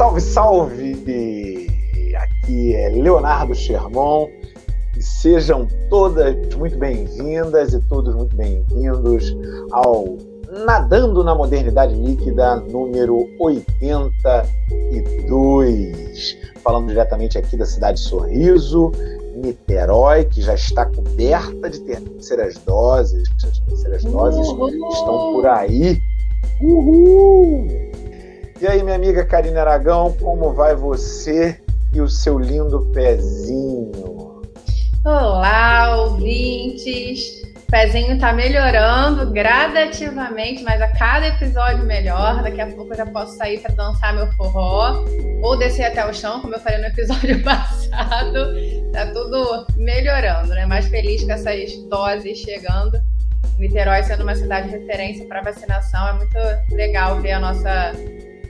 Salve, salve! Aqui é Leonardo Sherman e sejam todas muito bem-vindas e todos muito bem-vindos ao Nadando na Modernidade Líquida número 82. Falando diretamente aqui da cidade de Sorriso, Niterói, que já está coberta de terceiras doses. As terceiras doses estão por aí. Uhul! E aí, minha amiga Karina Aragão, como vai você e o seu lindo pezinho? Olá, ouvintes! O pezinho tá melhorando gradativamente, mas a cada episódio melhor. Daqui a pouco eu já posso sair para dançar meu forró ou descer até o chão, como eu falei no episódio passado. Tá tudo melhorando, né? Mais feliz com essas doses chegando. Niterói sendo uma cidade de referência para vacinação, é muito legal ver a nossa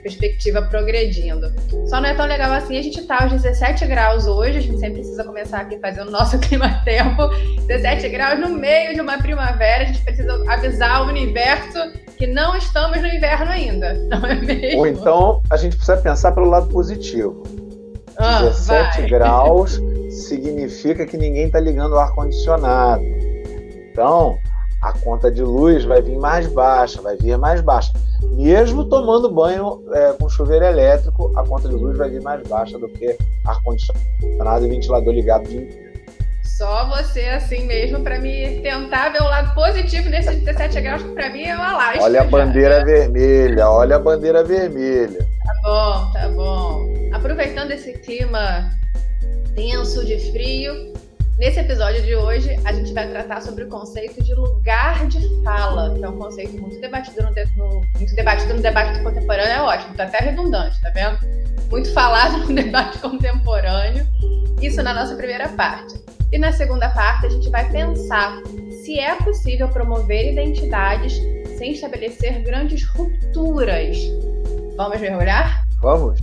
perspectiva progredindo. Só não é tão legal assim, a gente tá aos 17 graus hoje, a gente sempre precisa começar aqui fazendo o nosso clima-tempo. 17 graus no meio de uma primavera, a gente precisa avisar o universo que não estamos no inverno ainda, não é mesmo? Ou então a gente precisa pensar pelo lado positivo. Ah, 17 vai. graus significa que ninguém está ligando o ar-condicionado. Então, a conta de luz vai vir mais baixa, vai vir mais baixa. Mesmo tomando banho é, com chuveiro elétrico, a conta de luz vai vir mais baixa do que ar-condicionado e ventilador ligado inteiro. Só você assim mesmo para me tentar ver o lado positivo nesses 17 graus, que para mim é uma laje. Olha a bandeira já. vermelha, olha a bandeira vermelha. Tá bom, tá bom. Aproveitando esse clima tenso de frio, Nesse episódio de hoje, a gente vai tratar sobre o conceito de lugar de fala, que é um conceito muito debatido no, no, muito debatido no debate contemporâneo, é ótimo, tá até redundante, tá vendo? Muito falado no debate contemporâneo. Isso na nossa primeira parte. E na segunda parte, a gente vai pensar se é possível promover identidades sem estabelecer grandes rupturas. Vamos mergulhar? Vamos!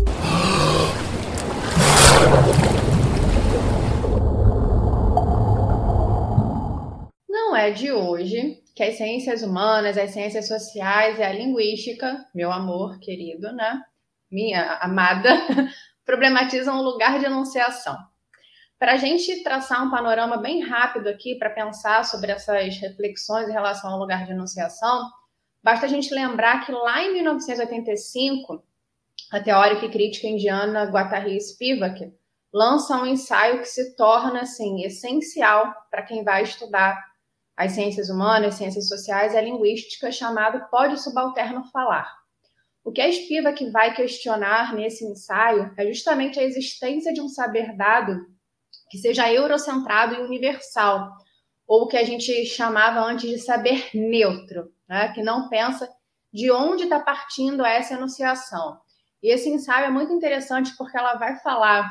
De hoje que as ciências humanas, as ciências sociais e a linguística, meu amor querido, né? Minha amada, problematizam o lugar de enunciação. Para a gente traçar um panorama bem rápido aqui para pensar sobre essas reflexões em relação ao lugar de enunciação, basta a gente lembrar que lá em 1985, a teórica e crítica indiana Guattari Spivak lança um ensaio que se torna assim essencial para quem vai estudar as ciências humanas, ciências sociais e a linguística, chamado Pode Subalterno Falar. O que a Spivak vai questionar nesse ensaio é justamente a existência de um saber dado que seja eurocentrado e universal, ou o que a gente chamava antes de saber neutro, né? que não pensa de onde está partindo essa enunciação. E esse ensaio é muito interessante porque ela vai falar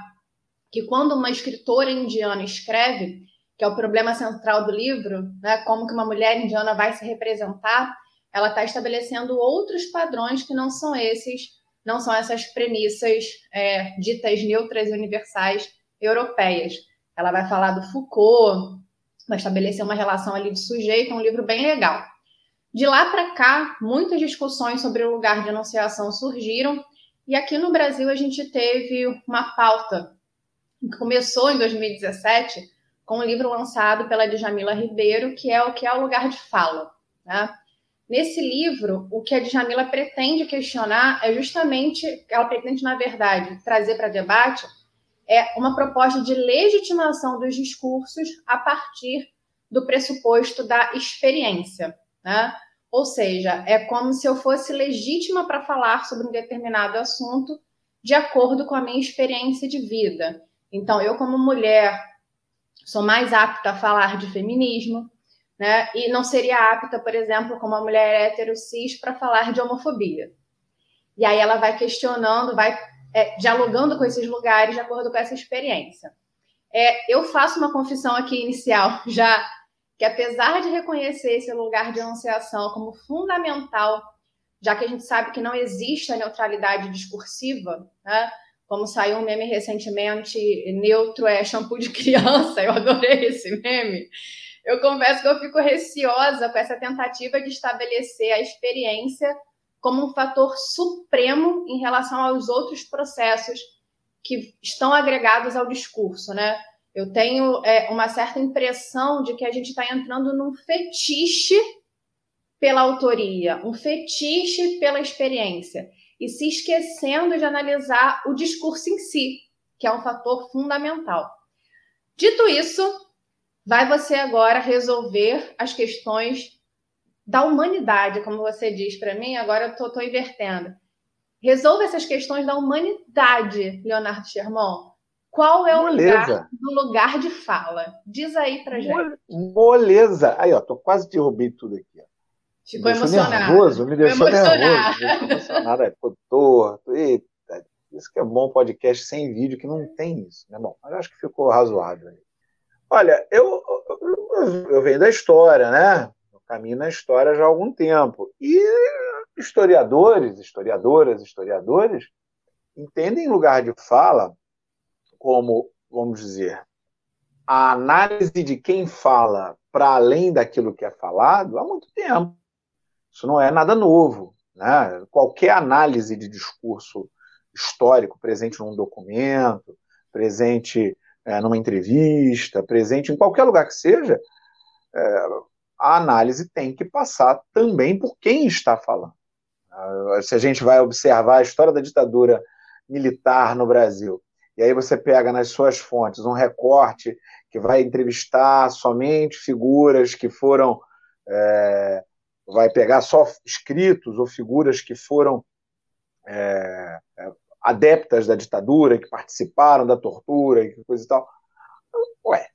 que quando uma escritora indiana escreve, que é o problema central do livro, né? Como que uma mulher indiana vai se representar? Ela está estabelecendo outros padrões que não são esses, não são essas premissas é, ditas neutras e universais europeias. Ela vai falar do Foucault, vai estabelecer uma relação ali de sujeito, é um livro bem legal. De lá para cá, muitas discussões sobre o lugar de enunciação surgiram, e aqui no Brasil a gente teve uma pauta que começou em 2017 com um livro lançado pela Djamila Ribeiro, que é o que é o lugar de fala. Né? Nesse livro, o que a Djamila pretende questionar é justamente, ela pretende, na verdade, trazer para debate é uma proposta de legitimação dos discursos a partir do pressuposto da experiência. Né? Ou seja, é como se eu fosse legítima para falar sobre um determinado assunto de acordo com a minha experiência de vida. Então, eu, como mulher, sou mais apta a falar de feminismo, né? E não seria apta, por exemplo, como uma mulher hétero cis para falar de homofobia. E aí ela vai questionando, vai é, dialogando com esses lugares de acordo com essa experiência. É, eu faço uma confissão aqui inicial, já que apesar de reconhecer esse lugar de enunciação como fundamental, já que a gente sabe que não existe a neutralidade discursiva, né? Como saiu um meme recentemente, neutro é shampoo de criança, eu adorei esse meme. Eu confesso que eu fico receosa com essa tentativa de estabelecer a experiência como um fator supremo em relação aos outros processos que estão agregados ao discurso, né? Eu tenho é, uma certa impressão de que a gente está entrando num fetiche pela autoria, um fetiche pela experiência, e se esquecendo de analisar o discurso em si, que é um fator fundamental. Dito isso, vai você agora resolver as questões da humanidade, como você diz para mim, agora eu estou invertendo. Resolva essas questões da humanidade, Leonardo Sherman. Qual é o lugar do lugar de fala? Diz aí pra gente. Moleza. Aí, ó, tô quase derrubei tudo aqui. Ó. Ficou me emocionado. Nervoso, me deixou nervoso. Me emocionado, é, ficou torto. Eita, isso que é bom podcast sem vídeo, que não tem isso. Né? Bom, mas eu acho que ficou razoável. Olha, eu, eu, eu venho da história, né? Eu caminho na história já há algum tempo. E historiadores, historiadoras, historiadores entendem lugar de fala como, vamos dizer, a análise de quem fala para além daquilo que é falado há muito tempo. Isso não é nada novo. Né? Qualquer análise de discurso histórico presente num documento, presente é, numa entrevista, presente em qualquer lugar que seja, é, a análise tem que passar também por quem está falando. Se a gente vai observar a história da ditadura militar no Brasil, e aí você pega nas suas fontes um recorte que vai entrevistar somente figuras que foram. É, vai pegar só escritos ou figuras que foram é, é adeptas da ditadura, que participaram da tortura e coisa e tal. Ué,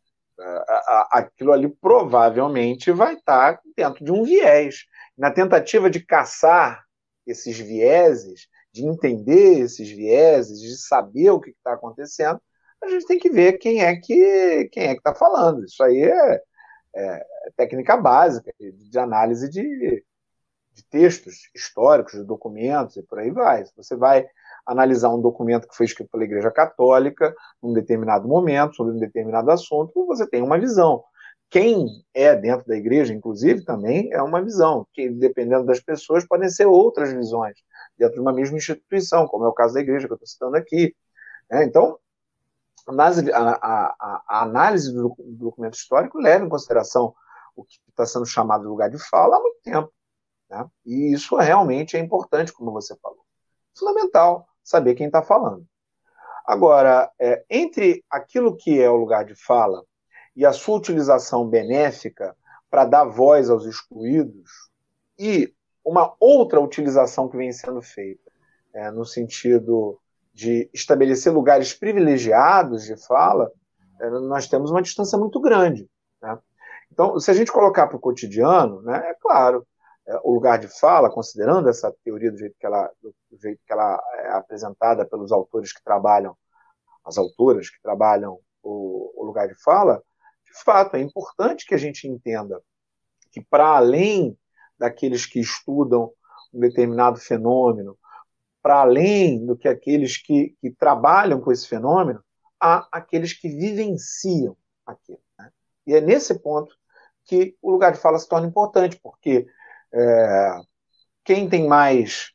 aquilo ali provavelmente vai estar dentro de um viés. Na tentativa de caçar esses vieses, de entender esses vieses, de saber o que está acontecendo, a gente tem que ver quem é que quem é que está falando. Isso aí é, é, técnica básica de, análise de, de, textos históricos, de documentos e por aí vai. Você vai analisar um documento que foi escrito pela Igreja Católica num determinado momento, sobre um determinado assunto, você tem uma visão. Quem é dentro da igreja, inclusive, também é uma visão, que dependendo das pessoas podem ser outras visões dentro de uma mesma instituição, como é o caso da igreja que eu estou citando aqui. É, então, a, a, a, análise do, do documento histórico leva em consideração o que está sendo chamado de lugar de fala há muito tempo. Né? E isso realmente é importante, como você falou. Fundamental saber quem está falando. Agora, é, entre aquilo que é o lugar de fala e a sua utilização benéfica para dar voz aos excluídos e uma outra utilização que vem sendo feita, é, no sentido de estabelecer lugares privilegiados de fala, é, nós temos uma distância muito grande. Né? Então, se a gente colocar para o cotidiano, né, é claro, é, o lugar de fala, considerando essa teoria do jeito que ela, do jeito que ela é apresentada pelos autores que trabalham, as autoras que trabalham o, o lugar de fala, de fato, é importante que a gente entenda que, para além daqueles que estudam um determinado fenômeno, para além do que aqueles que, que, trabalham com esse fenômeno, há aqueles que vivenciam aquilo. Né? E é nesse ponto que o lugar de fala se torna importante, porque é, quem tem mais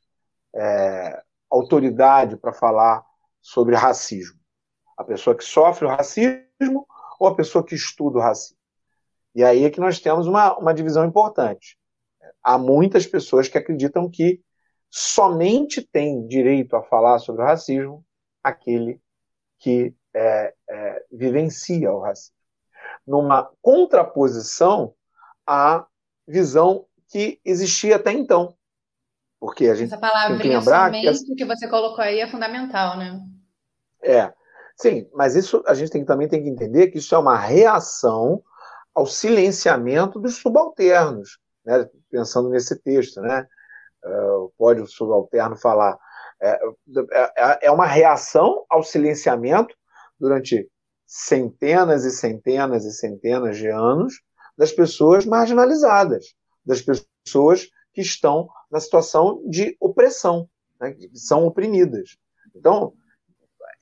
é, autoridade para falar sobre racismo? A pessoa que sofre o racismo ou a pessoa que estuda o racismo? E aí é que nós temos uma, uma divisão importante há muitas pessoas que acreditam que somente tem direito a falar sobre o racismo aquele que é, é, vivencia o racismo. Numa contraposição à visão que existia até então. Porque a gente Essa palavrinha tem que lembrar que, as... que você colocou aí é fundamental, né? É, sim, mas isso a gente tem, também tem que entender que isso é uma reação ao silenciamento dos subalternos né, pensando nesse texto, né? Uh, pode o subalterno falar. É, é, é uma reação ao silenciamento durante centenas e centenas e centenas de anos das pessoas marginalizadas, das pessoas que estão na situação de opressão, né, que são oprimidas. Então,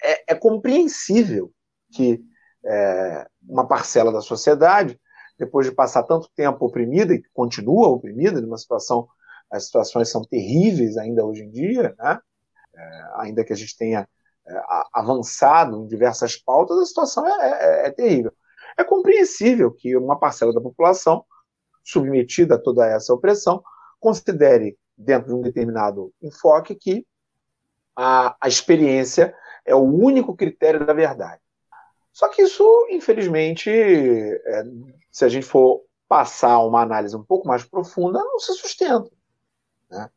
é, é compreensível que é, uma parcela da sociedade depois de passar tanto tempo oprimida e continua oprimida, numa situação as situações são terríveis ainda hoje em dia, né? É, ainda que a gente tenha é, avançado em diversas pautas, a situação é, é, é, terrível. É compreensível que uma parcela da população, submetida a toda essa opressão, considere, dentro de um determinado enfoque, que a, a experiência é o único critério da verdade. Só que isso, infelizmente, é, se a gente for passar uma análise um pouco mais profunda, não se sustenta. Né?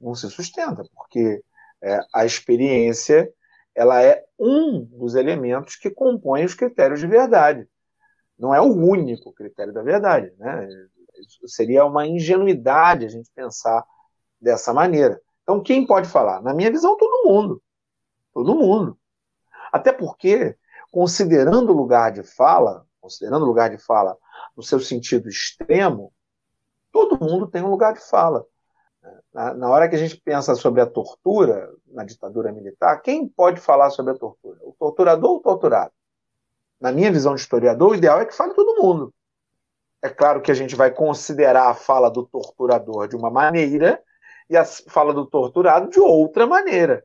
Não se sustenta, porque é, a experiência ela é um dos elementos que compõem os critérios de verdade. Não é o único critério da verdade. Né? Seria uma ingenuidade a gente pensar dessa maneira. Então, quem pode falar? Na minha visão, todo mundo. Todo mundo. Até porque, considerando o lugar de fala, considerando o lugar de fala no seu sentido extremo, todo mundo tem um lugar de fala. Na, na, hora que a gente pensa sobre a tortura na ditadura militar, quem pode falar sobre a tortura? O torturador ou o torturado? Na minha visão de historiador, o ideal é que fale todo mundo. É claro que a gente vai considerar a fala do torturador de uma maneira e a fala do torturado de outra maneira.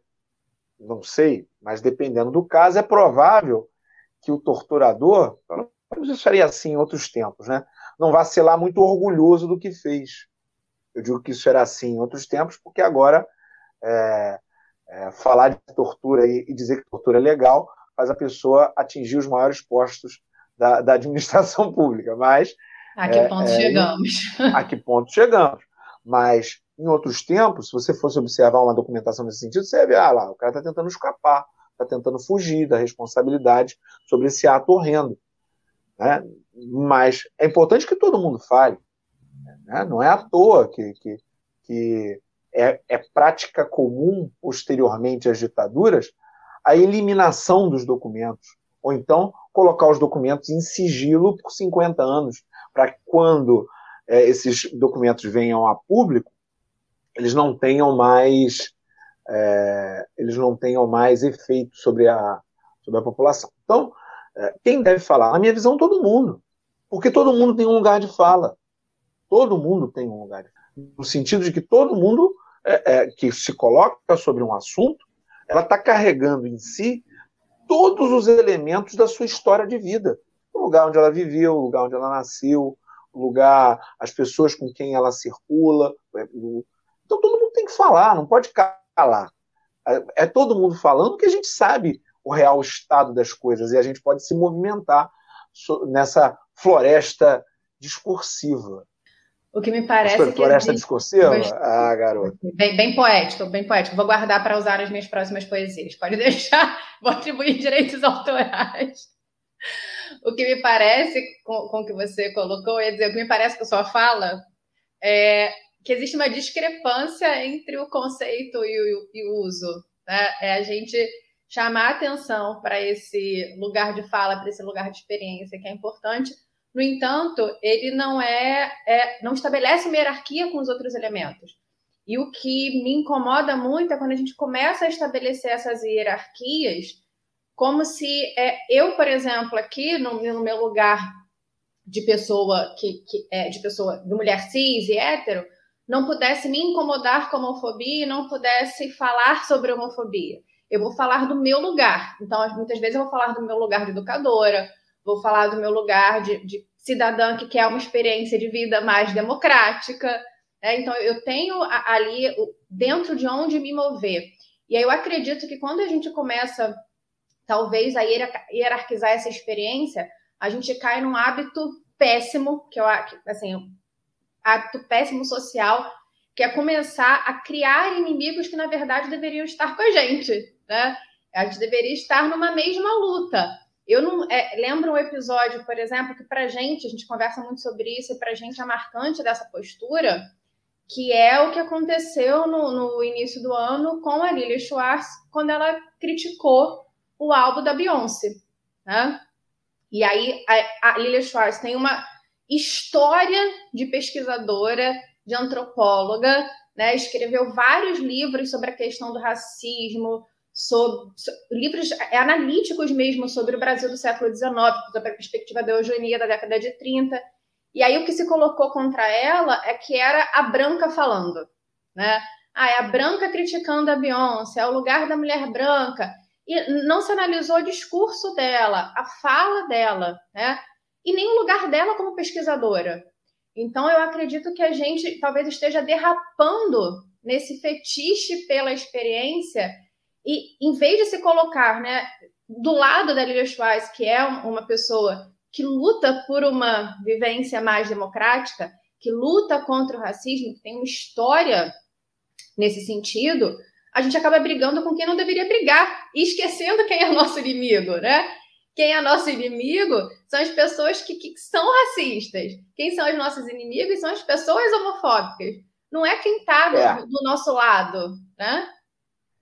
Não sei, mas dependendo do caso, é provável que o torturador, pelo menos isso seria assim em outros tempos, né? não vá ser lá muito orgulhoso do que fez eu digo que isso era assim em outros tempos, porque agora é, é, falar de tortura e, e, dizer que tortura é legal faz a pessoa atingir os maiores postos da, da administração pública. Mas a que é, ponto é, chegamos? A que ponto chegamos? Mas em outros tempos, se você fosse observar uma documentação nesse sentido, você ia ver, ah lá, o cara está tentando escapar, está tentando fugir da responsabilidade sobre esse ato horrendo. Né? Mas é importante que todo mundo fale. Né? Não é à toa que, que, que é, é prática comum, posteriormente às ditaduras, a eliminação dos documentos, ou então colocar os documentos em sigilo por 50 anos, para que quando é, esses documentos venham a público, eles não tenham mais é, eles não tenham mais efeito sobre a, sobre a população. Então, é, quem deve falar? Na minha visão, todo mundo. Porque todo mundo tem um lugar de fala. Todo mundo tem um lugar. No sentido de que todo mundo é, é, que se coloca sobre um assunto, ela está carregando em si todos os elementos da sua história de vida. O lugar onde ela viveu, o lugar onde ela nasceu, o lugar, as pessoas com quem ela circula. Então todo mundo tem que falar, não pode calar. É, é todo mundo falando que a gente sabe o real estado das coisas e a gente pode se movimentar nessa floresta discursiva. O que me parece. Que floresta gente... discursiva? Ah, garoto. Bem, bem poético, bem poético. Vou guardar para usar nas minhas próximas poesias. Pode deixar, vou atribuir direitos autorais. O que me parece, com, com o que você colocou, ia dizer, o que me parece com a sua fala é que existe uma discrepância entre o conceito e o, e o uso. Né? É a gente chamar atenção para esse lugar de fala, para esse lugar de experiência, que é importante, no entanto, ele não é, é, não estabelece uma hierarquia com os outros elementos. E o que me incomoda muito é quando a gente começa a estabelecer essas hierarquias, como se é, eu, por exemplo, aqui no, no meu lugar de pessoa que, que é de pessoa de mulher cis e hétero, não pudesse me incomodar com a homofobia e não pudesse falar sobre homofobia. Eu vou falar do meu lugar. Então, muitas vezes eu vou falar do meu lugar de educadora, vou falar do meu lugar de, de cidadã que quer uma experiência de vida mais democrática. Né? Então, eu tenho ali dentro de onde me mover. E aí eu acredito que quando a gente começa, talvez, a hierarquizar essa experiência, a gente cai num hábito péssimo, que eu assim, hábito péssimo social, que é começar a criar inimigos que, na verdade, deveriam estar com a gente. Né? A gente deveria estar numa mesma luta. Eu não é, lembro um episódio, por exemplo, que para gente, a gente conversa muito sobre isso, e para gente é marcante dessa postura, que é o que aconteceu no, no início do ano com a Lilia Schwartz, quando ela criticou o álbum da Beyoncé. Né? E aí a, a Lilia Schwartz tem uma história de pesquisadora, de antropóloga, né? escreveu vários livros sobre a questão do racismo, sobre, livros analíticos mesmo sobre o Brasil do século XIX, sobre a perspectiva da eugenia da década de 30. E aí o que se colocou contra ela é que era a branca falando. né? Ah, é a branca criticando a Beyoncé, é o lugar da mulher branca. E não se analisou o discurso dela, a fala dela, né? E nem o lugar dela como pesquisadora. Então, eu acredito que a gente talvez esteja derrapando nesse fetiche pela experiência e, em vez de se colocar né, do lado da Lilia Schwartz, que é uma pessoa que luta por uma vivência mais democrática, que luta contra o racismo, que tem uma história nesse sentido, a gente acaba brigando com quem não deveria brigar e esquecendo quem é nosso inimigo, né? Quem é nosso inimigo são as pessoas que, que são racistas. Quem são os nossos inimigos são as pessoas homofóbicas. Não é quem está do, é. do, nosso lado, né?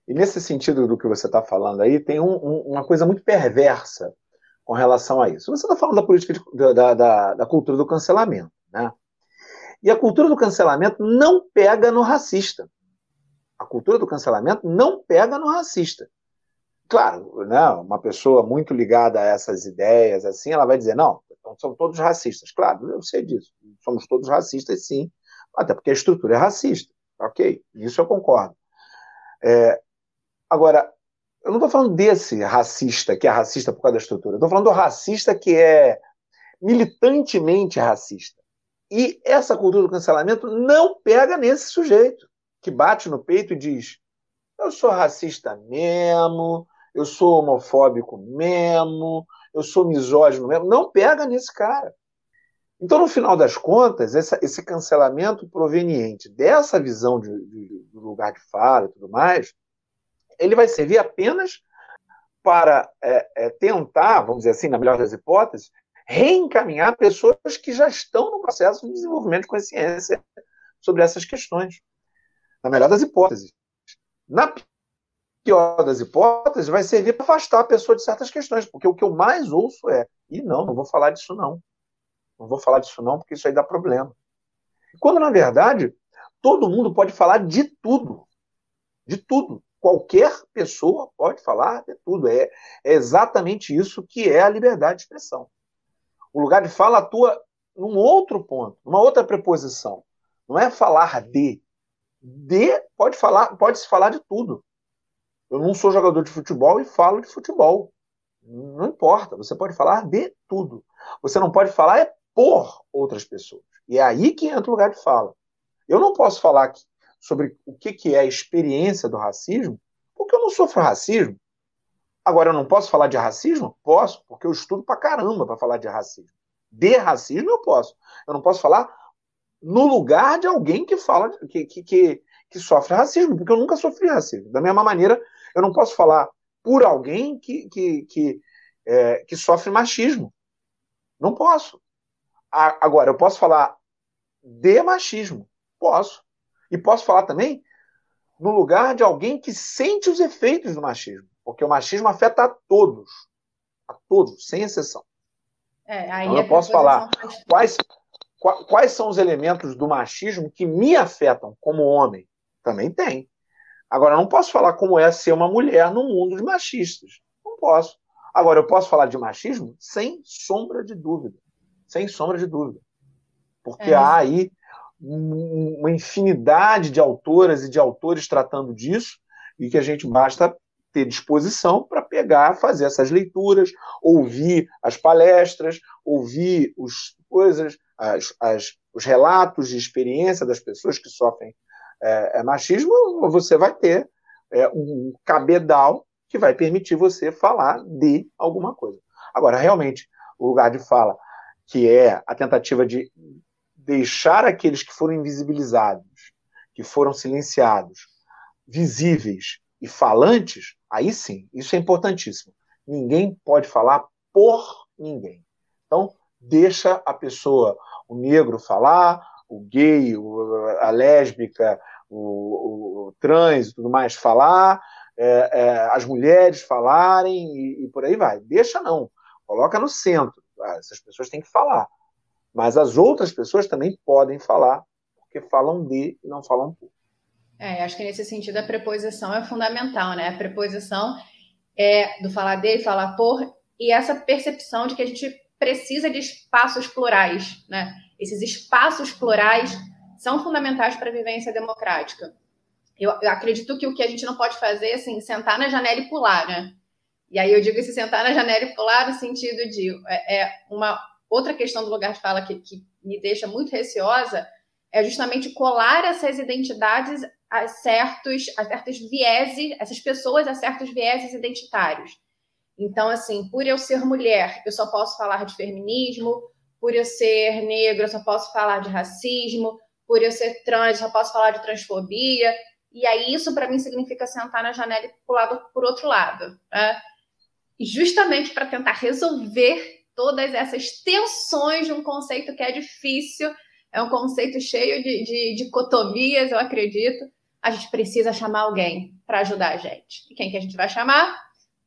E nesse sentido do que você está falando aí, tem um, um, uma coisa muito perversa com relação a isso. Você está falando da política, de, da, da, da cultura do cancelamento, né? E a cultura do cancelamento não pega no racista. A cultura do cancelamento não pega no racista. Claro, né, uma pessoa muito ligada a essas ideias, assim, ela vai dizer, não, então são todos racistas. Claro, eu sei disso. Somos todos racistas, sim. Até porque a estrutura é racista. Ok, isso eu concordo. É, agora, eu não estou falando desse racista que é racista por causa da estrutura. Estou falando do racista que é militantemente racista. E essa cultura do cancelamento não pega nesse sujeito que bate no peito e diz: eu sou racista mesmo, eu sou homofóbico mesmo, eu sou misógino mesmo. Não pega nesse cara. Então, no final das contas, essa, esse cancelamento proveniente dessa visão de, de, de, lugar de fala e tudo mais, ele vai servir apenas para é, é, tentar, vamos dizer assim, na melhor das hipóteses, reencaminhar pessoas que já estão no processo de desenvolvimento de consciência sobre essas questões. Na melhor das hipóteses. Na pior das hipóteses, vai servir para afastar a pessoa de certas questões, porque o que eu mais ouço é: e não, não vou falar disso não. Não vou falar disso não, porque isso aí dá problema. Quando, na verdade, todo mundo pode falar de tudo. De tudo. Qualquer pessoa pode falar de tudo. É, é exatamente isso que é a liberdade de expressão. O lugar de fala atua num outro ponto, numa outra preposição. Não é falar de. De pode falar, pode se falar de tudo. Eu não sou jogador de futebol e falo de futebol. Não importa, você pode falar de tudo. Você não pode falar é por outras pessoas. E é aí que entra o lugar de fala. Eu não posso falar sobre o que é a experiência do racismo, porque eu não sofro racismo. Agora, eu não posso falar de racismo? Posso, porque eu estudo pra caramba para falar de racismo. De racismo eu posso. Eu não posso falar no lugar de alguém que fala que, que, que, que sofre racismo, porque eu nunca sofri racismo. Da mesma maneira, eu não posso falar por alguém que, que, que, é, que sofre machismo. Não posso. Agora, eu posso falar de machismo? Posso. E posso falar também no lugar de alguém que sente os efeitos do machismo. Porque o machismo afeta a todos. A todos, sem exceção. É, aí então, eu posso falar quais, quais são os elementos do machismo que me afetam como homem. Também tem. Agora, eu não posso falar como é ser uma mulher no mundo de machistas. Não posso. Agora, eu posso falar de machismo sem sombra de dúvida sem sombra de dúvida. Porque é. há aí uma infinidade de autoras e de autores tratando disso, e que a gente basta ter disposição para pegar, fazer essas leituras, ouvir as palestras, ouvir os coisas, as, as, os relatos de experiência das pessoas que sofrem é, é machismo, você vai ter é, um cabedal que vai permitir você falar de alguma coisa. Agora, realmente, o lugar de fala que é a tentativa de deixar aqueles que foram invisibilizados, que foram silenciados, visíveis e falantes, aí sim, isso é importantíssimo. Ninguém pode falar por ninguém. Então, deixa a pessoa, o negro falar, o gay, a lésbica, o, o, o trans e tudo mais falar, é, é, as mulheres falarem e, e por aí vai. Deixa não, coloca no centro. Ah, essas pessoas têm que falar. Mas as outras pessoas também podem falar, porque falam de e não falam por. É, acho que nesse sentido a preposição é fundamental, né? A preposição é do falar de e falar por, e essa percepção de que a gente precisa de espaços plurais, né? Esses espaços plurais são fundamentais para a vivência democrática. eu, eu, acredito que o que a gente não pode fazer é assim, sentar na janela e pular, né? E aí eu digo esse sentar na janela e pular no sentido de é, é uma outra questão do lugar de fala que, que me deixa muito receosa é justamente colar essas identidades a certos, a certos vieses, essas pessoas a certos vieses identitários. Então, assim, por eu ser mulher, eu só posso falar de feminismo, por eu ser negra, eu só posso falar de racismo, por eu ser trans, eu só posso falar de transfobia. E aí, isso para mim significa sentar na janela e pular por outro lado. Né? Justamente para tentar resolver todas essas tensões de um conceito que é difícil, é um conceito cheio de, de, dicotomias, eu acredito. A gente precisa chamar alguém para ajudar a gente. E quem que a gente vai chamar?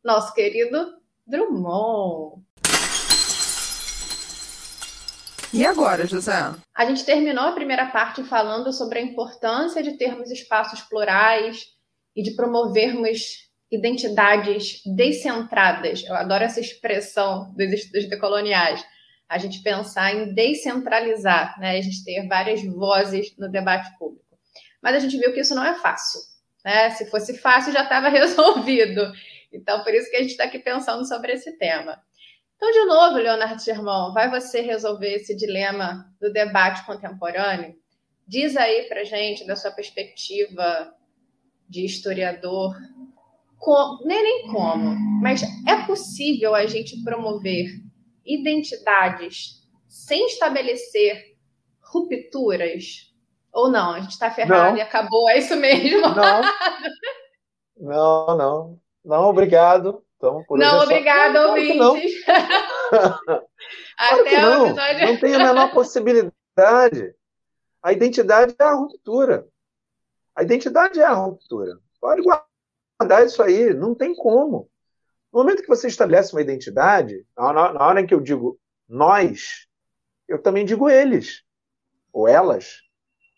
Nosso querido Drummond. E agora, José? A gente terminou a primeira parte falando sobre a importância de termos espaços plurais e de promovermos identidades descentradas. Eu adoro essa expressão dos estudos decoloniais. A gente pensar em descentralizar, né? a gente ter várias vozes no debate público. Mas a gente viu que isso não é fácil. Né? Se fosse fácil, já estava resolvido. Então, por isso que a gente está aqui pensando sobre esse tema. Então, de novo, Leonardo Germão, vai você resolver esse dilema do debate contemporâneo? Diz aí para gente, da sua perspectiva de historiador, com, nem, nem como, mas é possível a gente promover identidades sem estabelecer rupturas? Ou não? A gente está ferrado não. e acabou, é isso mesmo? Não, não, não. Não, obrigado. Então, por não, obrigado, só... ouvintes. Até claro o episódio. Não tem a menor possibilidade. A identidade é a ruptura. A identidade é a ruptura. Pode guardar isso aí, não tem como. No momento que você estabelece uma identidade, na hora em que eu digo nós, eu também digo eles, ou elas.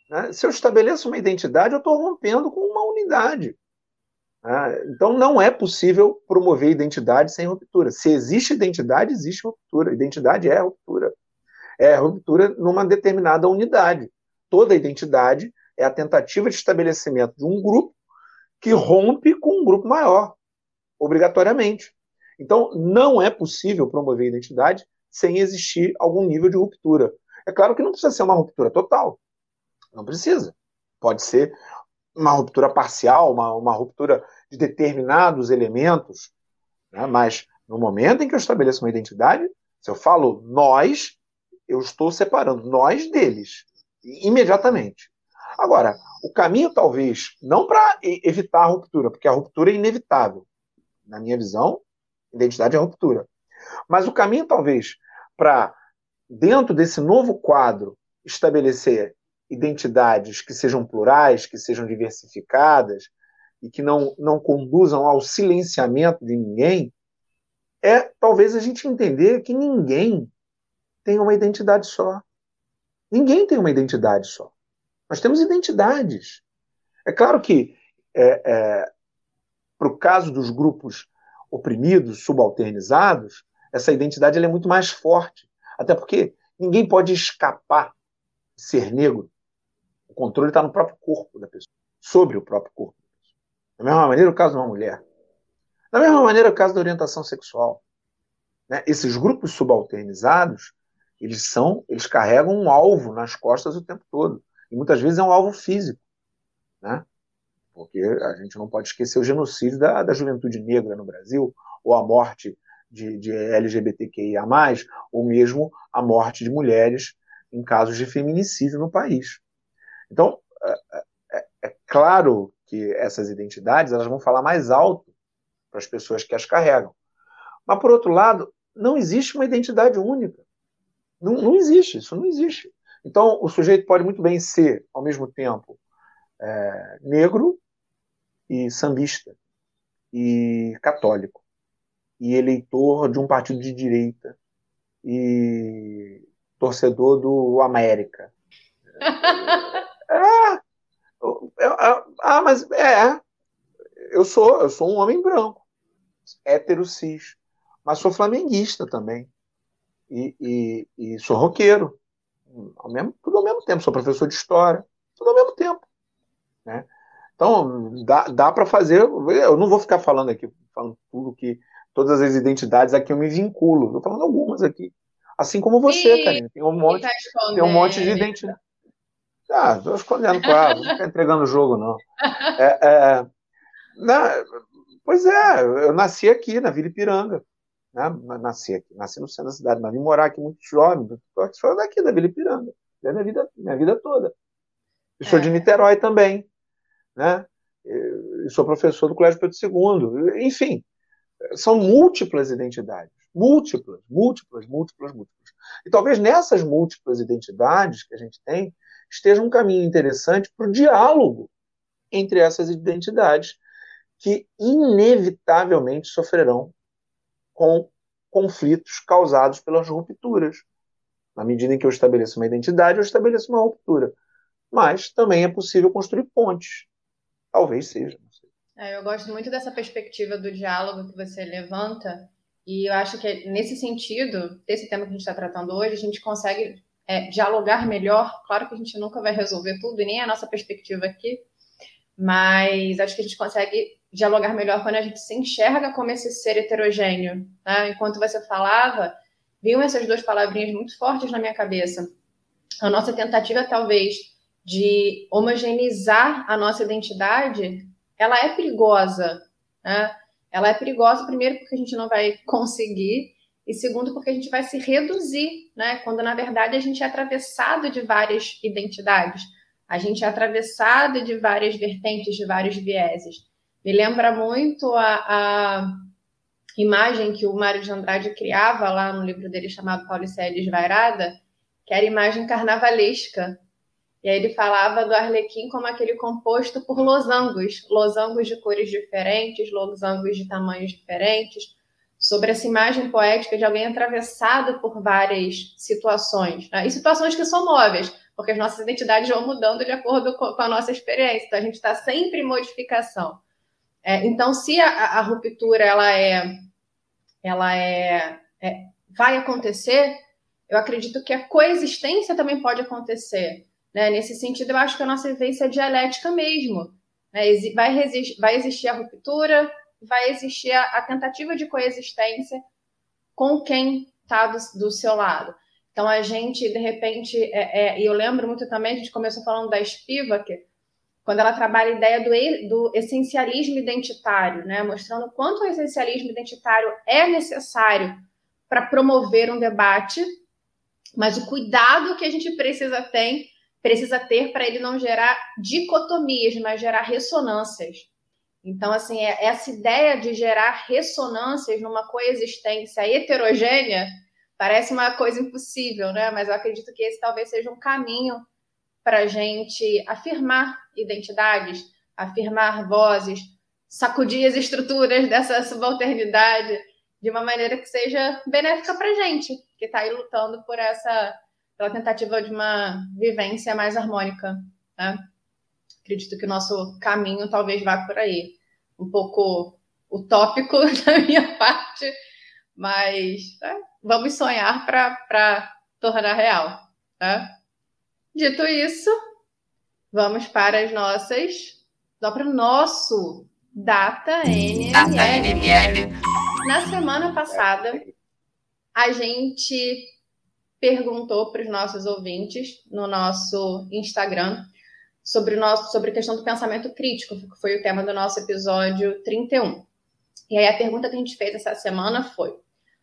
Né? Se eu estabeleço uma identidade, eu estou rompendo com uma unidade. Né? Então, não é possível promover identidade sem ruptura. Se existe identidade, existe ruptura. Identidade é ruptura. É ruptura numa determinada unidade. Toda identidade é a tentativa de estabelecimento de um grupo que rompe com um grupo maior, obrigatoriamente. Então, não é possível promover identidade sem existir algum nível de ruptura. É claro que não precisa ser uma ruptura total. Não precisa. Pode ser uma ruptura parcial, uma, uma ruptura de determinados elementos, né? mas no momento em que eu estabeleço uma identidade, se eu falo nós, eu estou separando nós deles, imediatamente. Agora, o caminho talvez, não para evitar a ruptura, porque a ruptura é inevitável. Na minha visão, identidade é ruptura. Mas o caminho talvez para, dentro desse novo quadro, estabelecer identidades que sejam plurais, que sejam diversificadas e que não, não conduzam ao silenciamento de ninguém, é talvez a gente entender que ninguém tem uma identidade só. Ninguém tem uma identidade só. Nós temos identidades. É claro que, é, é, para o caso dos grupos oprimidos, subalternizados, essa identidade é muito mais forte. Até porque ninguém pode escapar de ser negro o controle está no próprio corpo da pessoa, sobre o próprio corpo. Da mesma maneira, o caso de uma mulher. Da mesma maneira, o caso da orientação sexual. Né? Esses grupos subalternizados, eles são, eles carregam um alvo nas costas o tempo todo. E muitas vezes é um alvo físico. Né? Porque a gente não pode esquecer o genocídio da, da juventude negra no Brasil, ou a morte de, de LGBTQIA, ou mesmo a morte de mulheres em casos de feminicídio no país. Então, é, é, é claro que essas identidades elas vão falar mais alto para as pessoas que as carregam. Mas, por outro lado, não existe uma identidade única. Não, não existe, isso não existe. Então, o sujeito pode muito bem ser, ao mesmo tempo, é, negro e sambista, e católico, e eleitor de um partido de direita, e torcedor do América. É, ah, mas é. Eu sou, eu sou um homem branco, hétero cis, mas sou flamenguista também. E, e, e sou roqueiro. Ao mesmo, tudo ao mesmo tempo. Sou professor de história. Tudo ao mesmo tempo. Né? Então, dá, dá para fazer. Eu não vou ficar falando aqui, falando tudo que. Todas as identidades a que eu me vinculo. Estou falando algumas aqui. Assim como você, Karine. Tem um monte, tá tem um monte de identidade. Ah, estou escondendo, claro. não estou entregando o jogo, não. É, é, não. Pois é, eu nasci aqui, na Vila Ipiranga. Né? Nasci aqui, nasci no centro da cidade, mas vim morar aqui muito jovem. Sou daqui, da Vila Ipiranga. Minha vida, minha vida toda. Eu sou é. de Niterói também. Né? Eu sou professor do Colégio Pedro II. Enfim, são múltiplas identidades. Múltiplas, múltiplas, múltiplas, múltiplas. E talvez nessas múltiplas identidades que a gente tem, esteja um caminho interessante para o diálogo entre essas identidades que inevitavelmente sofrerão com conflitos causados pelas rupturas. Na medida em que eu estabeleço uma identidade, eu estabeleço uma ruptura. Mas também é possível construir pontes. Talvez seja. É, eu gosto muito dessa perspectiva do diálogo que você levanta. E eu acho que nesse sentido, desse tema que a gente está tratando hoje, a gente consegue é, dialogar melhor. Claro que a gente nunca vai resolver tudo, e nem a nossa perspectiva aqui, mas acho que a gente consegue dialogar melhor quando a gente se enxerga como esse ser heterogêneo. Né? Enquanto você falava, vinham essas duas palavrinhas muito fortes na minha cabeça. A nossa tentativa, talvez, de homogeneizar a nossa identidade, ela é perigosa. Né? Ela é perigosa, primeiro, porque a gente não vai conseguir, e segundo, porque a gente vai se reduzir, né? Quando na verdade a gente é atravessado de várias identidades, a gente é atravessado de várias vertentes, de vários vieses. Me lembra muito a, a imagem que o Mário de Andrade criava lá no livro dele chamado Paulicéia Desvairada, que era imagem carnavalesca. E aí ele falava do arlequim como aquele composto por losangos, losangos de cores diferentes, losangos de tamanhos diferentes, sobre essa imagem poética de alguém atravessado por várias situações, né? e situações que são móveis, porque as nossas identidades vão mudando de acordo com a nossa experiência, então a gente está sempre em modificação. É, então, se a, a, ruptura ela é, ela é, é, vai acontecer, eu acredito que a coexistência também pode acontecer. Né? Nesse sentido, eu acho que a nossa vivência é dialética mesmo. Né? Vai, vai existir a ruptura, vai existir a, a tentativa de coexistência com quem está do, do, seu lado. Então, a gente, de repente, é, é, e eu lembro muito também, a gente começou falando da Spivak, quando ela trabalha a ideia do, do essencialismo identitário, né? mostrando o quanto o essencialismo identitário é necessário para promover um debate, mas o cuidado que a gente precisa ter, precisa ter para ele não gerar dicotomias, mas gerar ressonâncias. Então, assim, é, essa ideia de gerar ressonâncias numa coexistência heterogênea parece uma coisa impossível, né? Mas eu acredito que esse talvez seja um caminho para a gente afirmar identidades, afirmar vozes, sacudir as estruturas dessa subalternidade de uma maneira que seja benéfica para a gente, que está aí lutando por essa pela tentativa de uma vivência mais harmônica. Né? Acredito que o nosso caminho talvez vá por aí. Um pouco utópico da minha parte, mas né? vamos sonhar para tornar real. Né? Dito isso, vamos para as nossas. Para o nosso Data NML. Data NML. Na semana passada, a gente perguntou para os nossos ouvintes no nosso Instagram sobre, o nosso, sobre a questão do pensamento crítico, que foi o tema do nosso episódio 31. E aí a pergunta que a gente fez essa semana foi: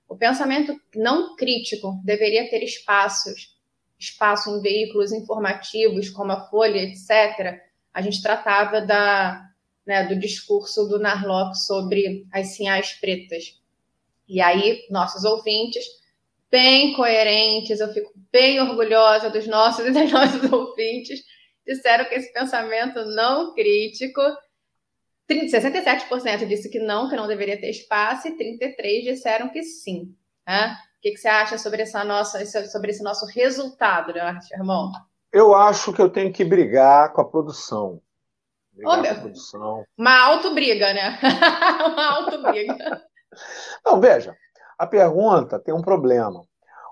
o pensamento não crítico deveria ter espaços espaço em veículos informativos como a Folha, etc., a gente tratava da, né, do discurso do Narlock sobre as sinhais pretas. E aí, nossos ouvintes, bem coerentes, eu fico bem orgulhosa dos nossos e das nossas ouvintes, disseram que esse pensamento não crítico, 67% disse que não, que não deveria ter espaço, e 33% disseram que sim. Né? O que, que você acha sobre, essa nossa, sobre esse nosso resultado, né, irmão? Eu acho que eu tenho que brigar com a produção. Brigar com a produção. Uma auto-briga, né? Uma auto-briga. não, veja, a pergunta tem um problema.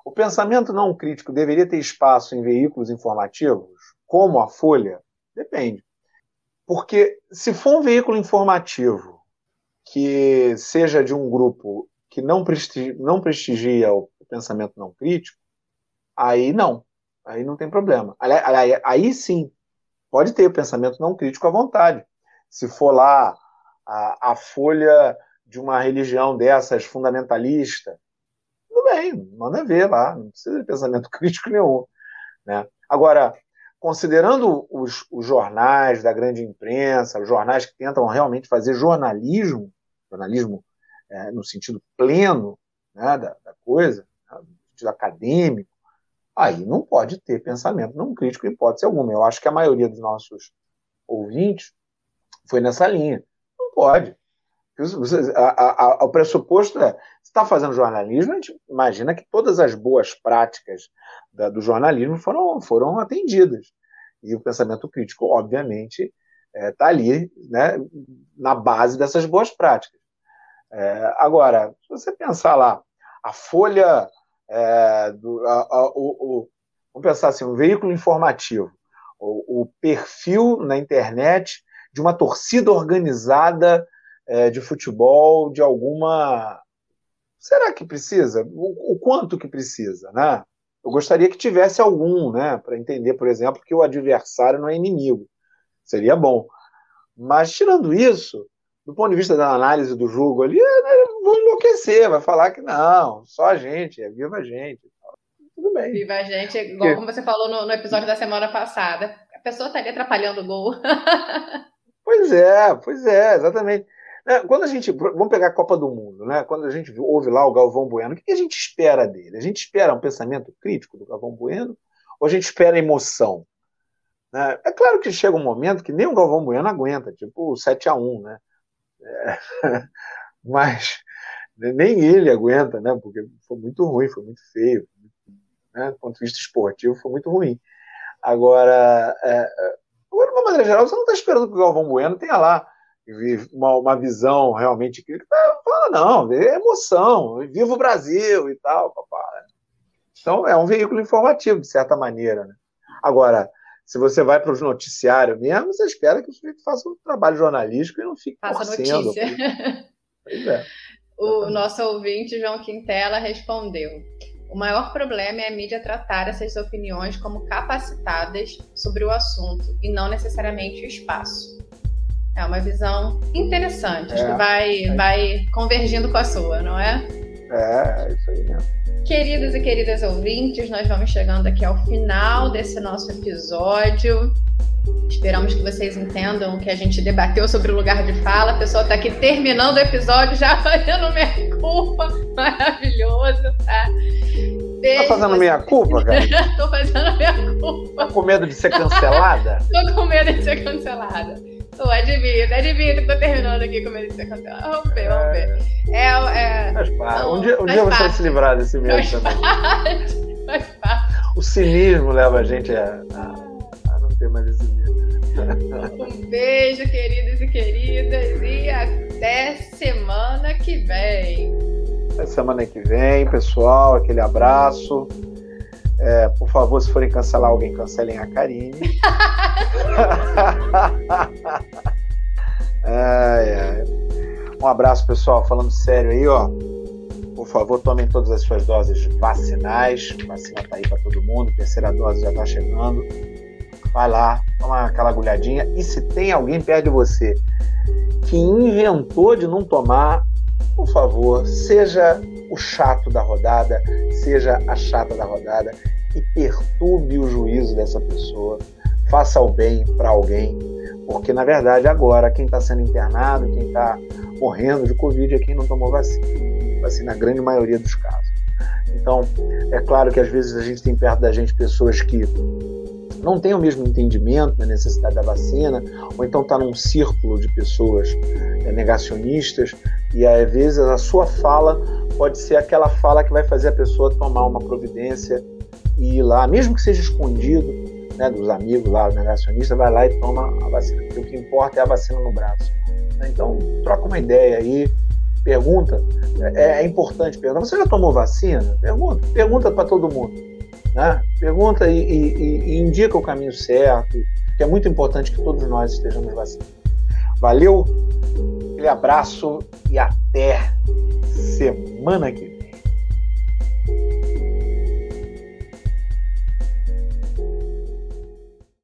O pensamento não crítico deveria ter espaço em veículos informativos, como a Folha? Depende. Porque se for um veículo informativo que seja de um grupo que não prestigia, não prestigia o pensamento não crítico, aí não. Aí não tem problema. Aí, aí sim, pode ter o pensamento não crítico à vontade. Se for lá a, a folha de uma religião dessas fundamentalista, tudo bem, manda ver lá, não precisa de pensamento crítico nenhum. Né? Agora, considerando os, os, jornais da grande imprensa, os jornais que tentam realmente fazer jornalismo, jornalismo é, no sentido pleno né, da, da, coisa, né, no sentido acadêmico, aí não pode ter pensamento não crítico hipótese alguma. Eu acho que a maioria dos nossos ouvintes foi nessa linha. Não pode. A, a, a, o pressuposto é, se está fazendo jornalismo, a gente imagina que todas as boas práticas da, do jornalismo foram, foram atendidas. E o pensamento crítico, obviamente, está é, tá ali né, na base dessas boas práticas. É, agora, se você pensar lá, a folha é, do. A, a, o, o, vamos pensar assim, um veículo informativo, o, o perfil na internet de uma torcida organizada é, de futebol de alguma. Será que precisa? O, o, quanto que precisa, né? Eu gostaria que tivesse algum, né? Para entender, por exemplo, que o adversário não é inimigo. Seria bom. Mas, tirando isso, do ponto de vista da análise do jogo ali, né, vou enlouquecer, vai falar que não, só a gente, é viva a gente. Tudo bem. Viva a gente, igual como você falou no, no episódio da semana passada. A pessoa estaria atrapalhando o gol. pois é, pois é, exatamente. É, quando a gente. Vamos pegar a Copa do Mundo, né? Quando a gente ouve lá o Galvão Bueno, o que a gente espera dele? A gente espera um pensamento crítico do Galvão Bueno ou a gente espera emoção? Né? É claro que chega um momento que nem o Galvão Bueno aguenta, tipo o 7 a 1 né? Mas nem ele aguenta, né? Porque foi muito ruim, foi muito feio. Né? Do ponto de vista esportivo, foi muito ruim. Agora, é, é agora, de uma maneira geral, você não está esperando que o Galvão Bueno tenha lá uma, uma visão realmente tá falando, não, é emoção, viva o Brasil e tal, papai. Então, é um veículo informativo, de certa maneira. Né? Agora, se você vai para os noticiários mesmo, você espera que o sujeito faça um trabalho jornalístico e não fique faça torcendo. notícia. Pois é. O nosso ouvinte, João Quintela, respondeu. O maior problema é a mídia tratar essas opiniões como capacitadas sobre o assunto e não necessariamente o espaço. É uma visão interessante, é, acho que é, vai, é. vai convergindo com a sua, não é? É, é isso aí mesmo. Queridos e queridas ouvintes, nós vamos chegando aqui ao final desse nosso episódio. Esperamos que vocês entendam o que a gente debateu sobre o lugar de fala. A pessoa está aqui terminando o episódio, já fazendo minha culpa. Maravilhoso, tá? Beijo, tá fazendo minha culpa, cara? Tô fazendo minha culpa. Tá com medo de ser cancelada? Tô com medo de ser cancelada. Tô, admito, admito que tô terminando aqui com medo de ser cancelada. Vamos ver, vamos ver. É, é, faz parte. Um dia, um dia você vai se livrar desse medo faz também. Parte, faz parte. O cinismo leva a gente a, a, a não ter mais esse medo. Um beijo, queridos e queridas, e até semana que vem. Até semana que vem, pessoal. Aquele abraço. É, por favor, se forem cancelar alguém, cancelem a Karine. ai, ai. Um abraço, pessoal. Falando sério aí, ó. Por favor, tomem todas as suas doses vacinais. A vacina tá aí para todo mundo. A terceira dose já tá chegando. Vai lá, toma aquela agulhadinha. E se tem alguém perto de você que inventou de não tomar, por favor, seja o chato da rodada, seja a chata da rodada e perturbe o juízo dessa pessoa, faça o bem para alguém, porque na verdade agora quem está sendo internado, quem está morrendo de Covid é quem não tomou vacina, vacina na grande maioria dos casos. Então, é claro que às vezes a gente tem perto da gente pessoas que não têm o mesmo entendimento da necessidade da vacina, ou então está num círculo de pessoas é, negacionistas, e às vezes a sua fala pode ser aquela fala que vai fazer a pessoa tomar uma providência e ir lá, mesmo que seja escondido né, dos amigos lá, o negacionista, vai lá e toma a vacina. Porque o que importa é a vacina no braço. Então, troca uma ideia aí, pergunta. É, é importante perguntar. Você já tomou vacina? Pergunta. Pergunta para todo mundo. Né? Pergunta e, e, e, indica o caminho certo porque é muito importante que todos nós estejamos vacinados. Valeu, aquele abraço e até semana que vem.